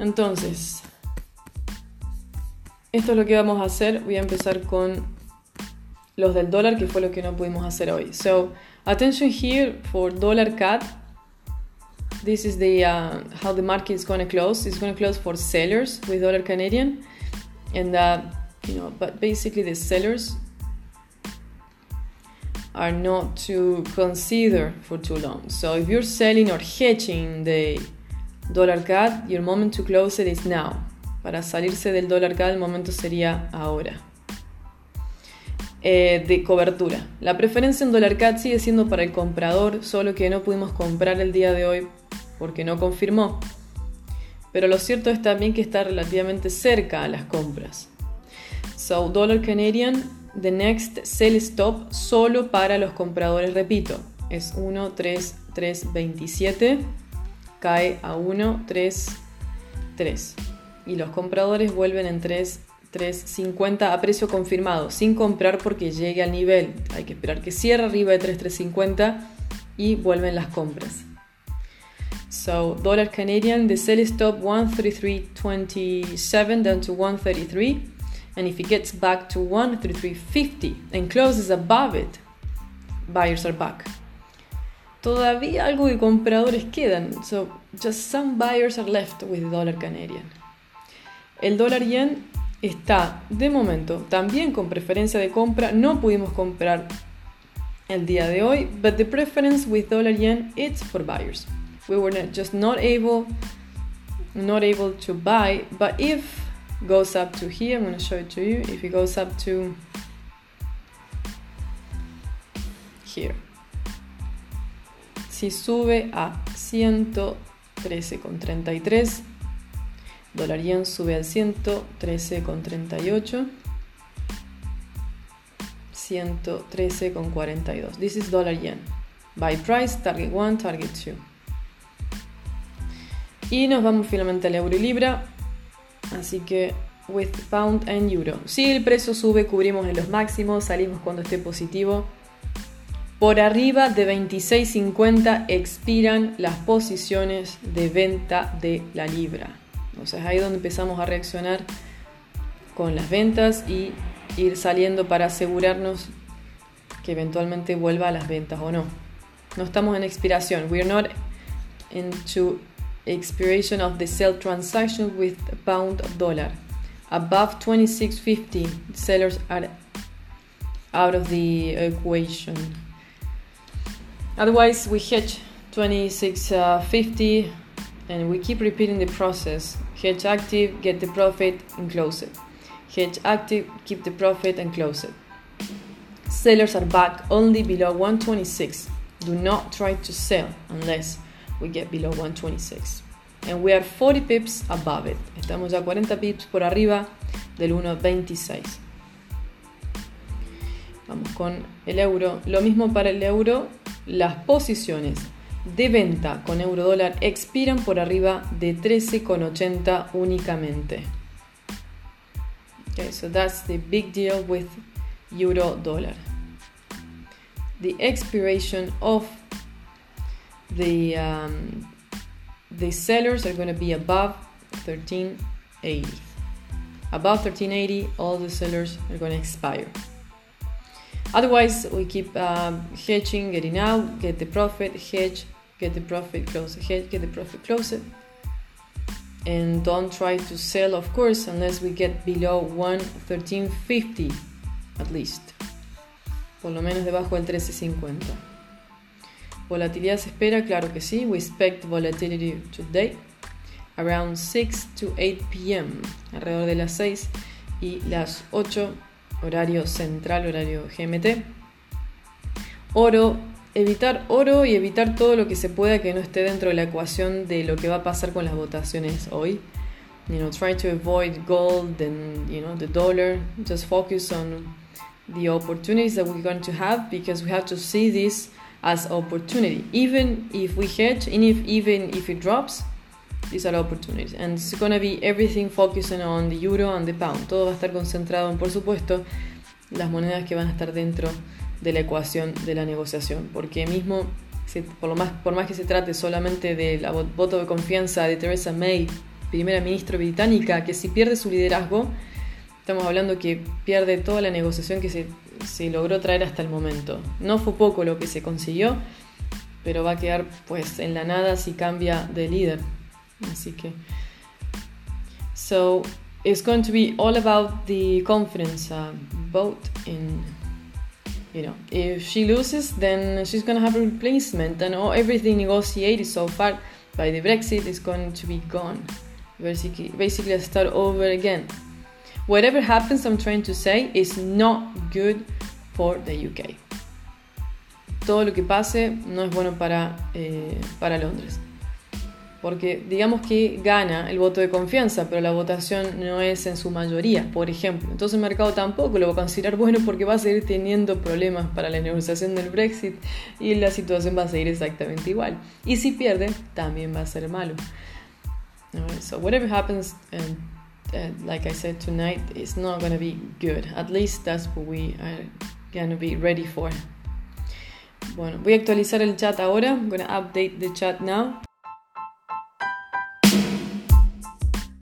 Entonces, esto es lo que vamos a hacer. Voy a empezar con los del dólar, que fue lo que no pudimos hacer hoy. So, attention here for dollar CAD. This is the uh, how the market is going to close. It's going to close for sellers with dollar Canadian, and uh, you know, but basically the sellers are not to consider for too long. So if you're selling or hedging the dollar CAD, your moment to close it is now. Para salirse del dólar CAD el momento sería ahora. Eh, de cobertura. La preferencia en dólar CAD sigue siendo para el comprador, solo que no pudimos comprar el día de hoy porque no confirmó. Pero lo cierto es también que está relativamente cerca a las compras. So, dólar Canadian, the next sell stop solo para los compradores, repito, es 1, 3, 3, 27, cae a 1, 3, 3. Y los compradores vuelven en 3, 350 a precio confirmado, sin comprar porque llegue al nivel. Hay que esperar que cierre arriba de 3,350 y vuelven las compras. So, dollar Canadian, the sell stop 133.27 down to 133. And if it gets back to 133.50 and closes above it, buyers are back. Todavía algo de compradores quedan, so just some buyers are left with dollar Canadian. El dólar yen está de momento también con preferencia de compra. No pudimos comprar el día de hoy, but the preference with dollar yen it's for buyers. We were not, just not able not able to buy, but if goes up to here, I'm going to show it to you. If it goes up to here. Si sube a 113,33 Dólar yen sube al 113,38. 113,42. This is dollar yen. Buy price, target 1, target 2. Y nos vamos finalmente al euro y libra. Así que with pound and euro. Si el precio sube, cubrimos en los máximos, salimos cuando esté positivo. Por arriba de 26.50 expiran las posiciones de venta de la libra. Entonces ahí es donde empezamos a reaccionar con las ventas y ir saliendo para asegurarnos que eventualmente vuelva a las ventas o no. No estamos en expiración. We are not into expiration of the sell transaction with pound dollar. Above 26.50, sellers are out of the equation. Otherwise, we hedge 26.50 uh, and we keep repeating the process. Hedge active, get the profit, and close it. Hedge active, keep the profit, and close it. Sellers are back only below 126. Do not try to sell unless we get below 126. And we are 40 pips above it. Estamos ya 40 pips por arriba del 1.26. Vamos con el euro. Lo mismo para el euro. Las posiciones de venta con euro dólar expiran por arriba de 13,80 únicamente. Okay, so that's the big deal with euro dollar. The expiration of the um, the sellers are going to be above 1380. Above 1380, all the sellers are going to expire. Otherwise, we keep um, hedging, getting out, get the profit, hedge, get the profit, close hedge, get the profit, close. And don't try to sell, of course, unless we get below 113.50 at least. Por lo menos debajo del 13.50. Volatilidad se espera, claro que sí. We expect volatility today around 6 to 8 p.m. alrededor de las 6 y las 8 horario central, horario GMT. Oro, evitar oro y evitar todo lo que se pueda que no esté dentro de la ecuación de lo que va a pasar con las votaciones hoy. You know, try to avoid gold and you know the dollar. Just focus on the opportunities that we're going to have because we have to see this as opportunity. Even if we hedge, and if even if it drops, these are opportunities. And it's going to be everything focusing on the euro and the pound. Todo va a estar concentrado en, por supuesto, las monedas que van a estar dentro de la ecuación de la negociación. Porque mismo, por, lo más, por más que se trate solamente del voto de confianza de Theresa May primera ministra británica, que si pierde su liderazgo, estamos hablando que pierde toda la negociación que se, se logró traer hasta el momento. No fue poco lo que se consiguió, pero va a quedar pues en la nada si cambia de líder. Así que... So, it's going to be all about the confidence uh, vote in you know if she loses then she's going to have a replacement and all, everything negotiated so far by the brexit is going to be gone. Basically basically start over again. Whatever happens i'm trying to say is not good for the uk todo lo que pase no es bueno para, eh, para londres porque digamos que gana el voto de confianza, pero la votación no es en su mayoría, por ejemplo. Entonces el mercado tampoco lo va a considerar bueno porque va a seguir teniendo problemas para la negociación del Brexit y la situación va a seguir exactamente igual. Y si pierde, también va a ser malo. so whatever happens, um, uh, like I said tonight, it's not going to be good. At least that's what we are going to be ready for. Bueno, voy a actualizar el chat ahora. I'm going to update the chat now.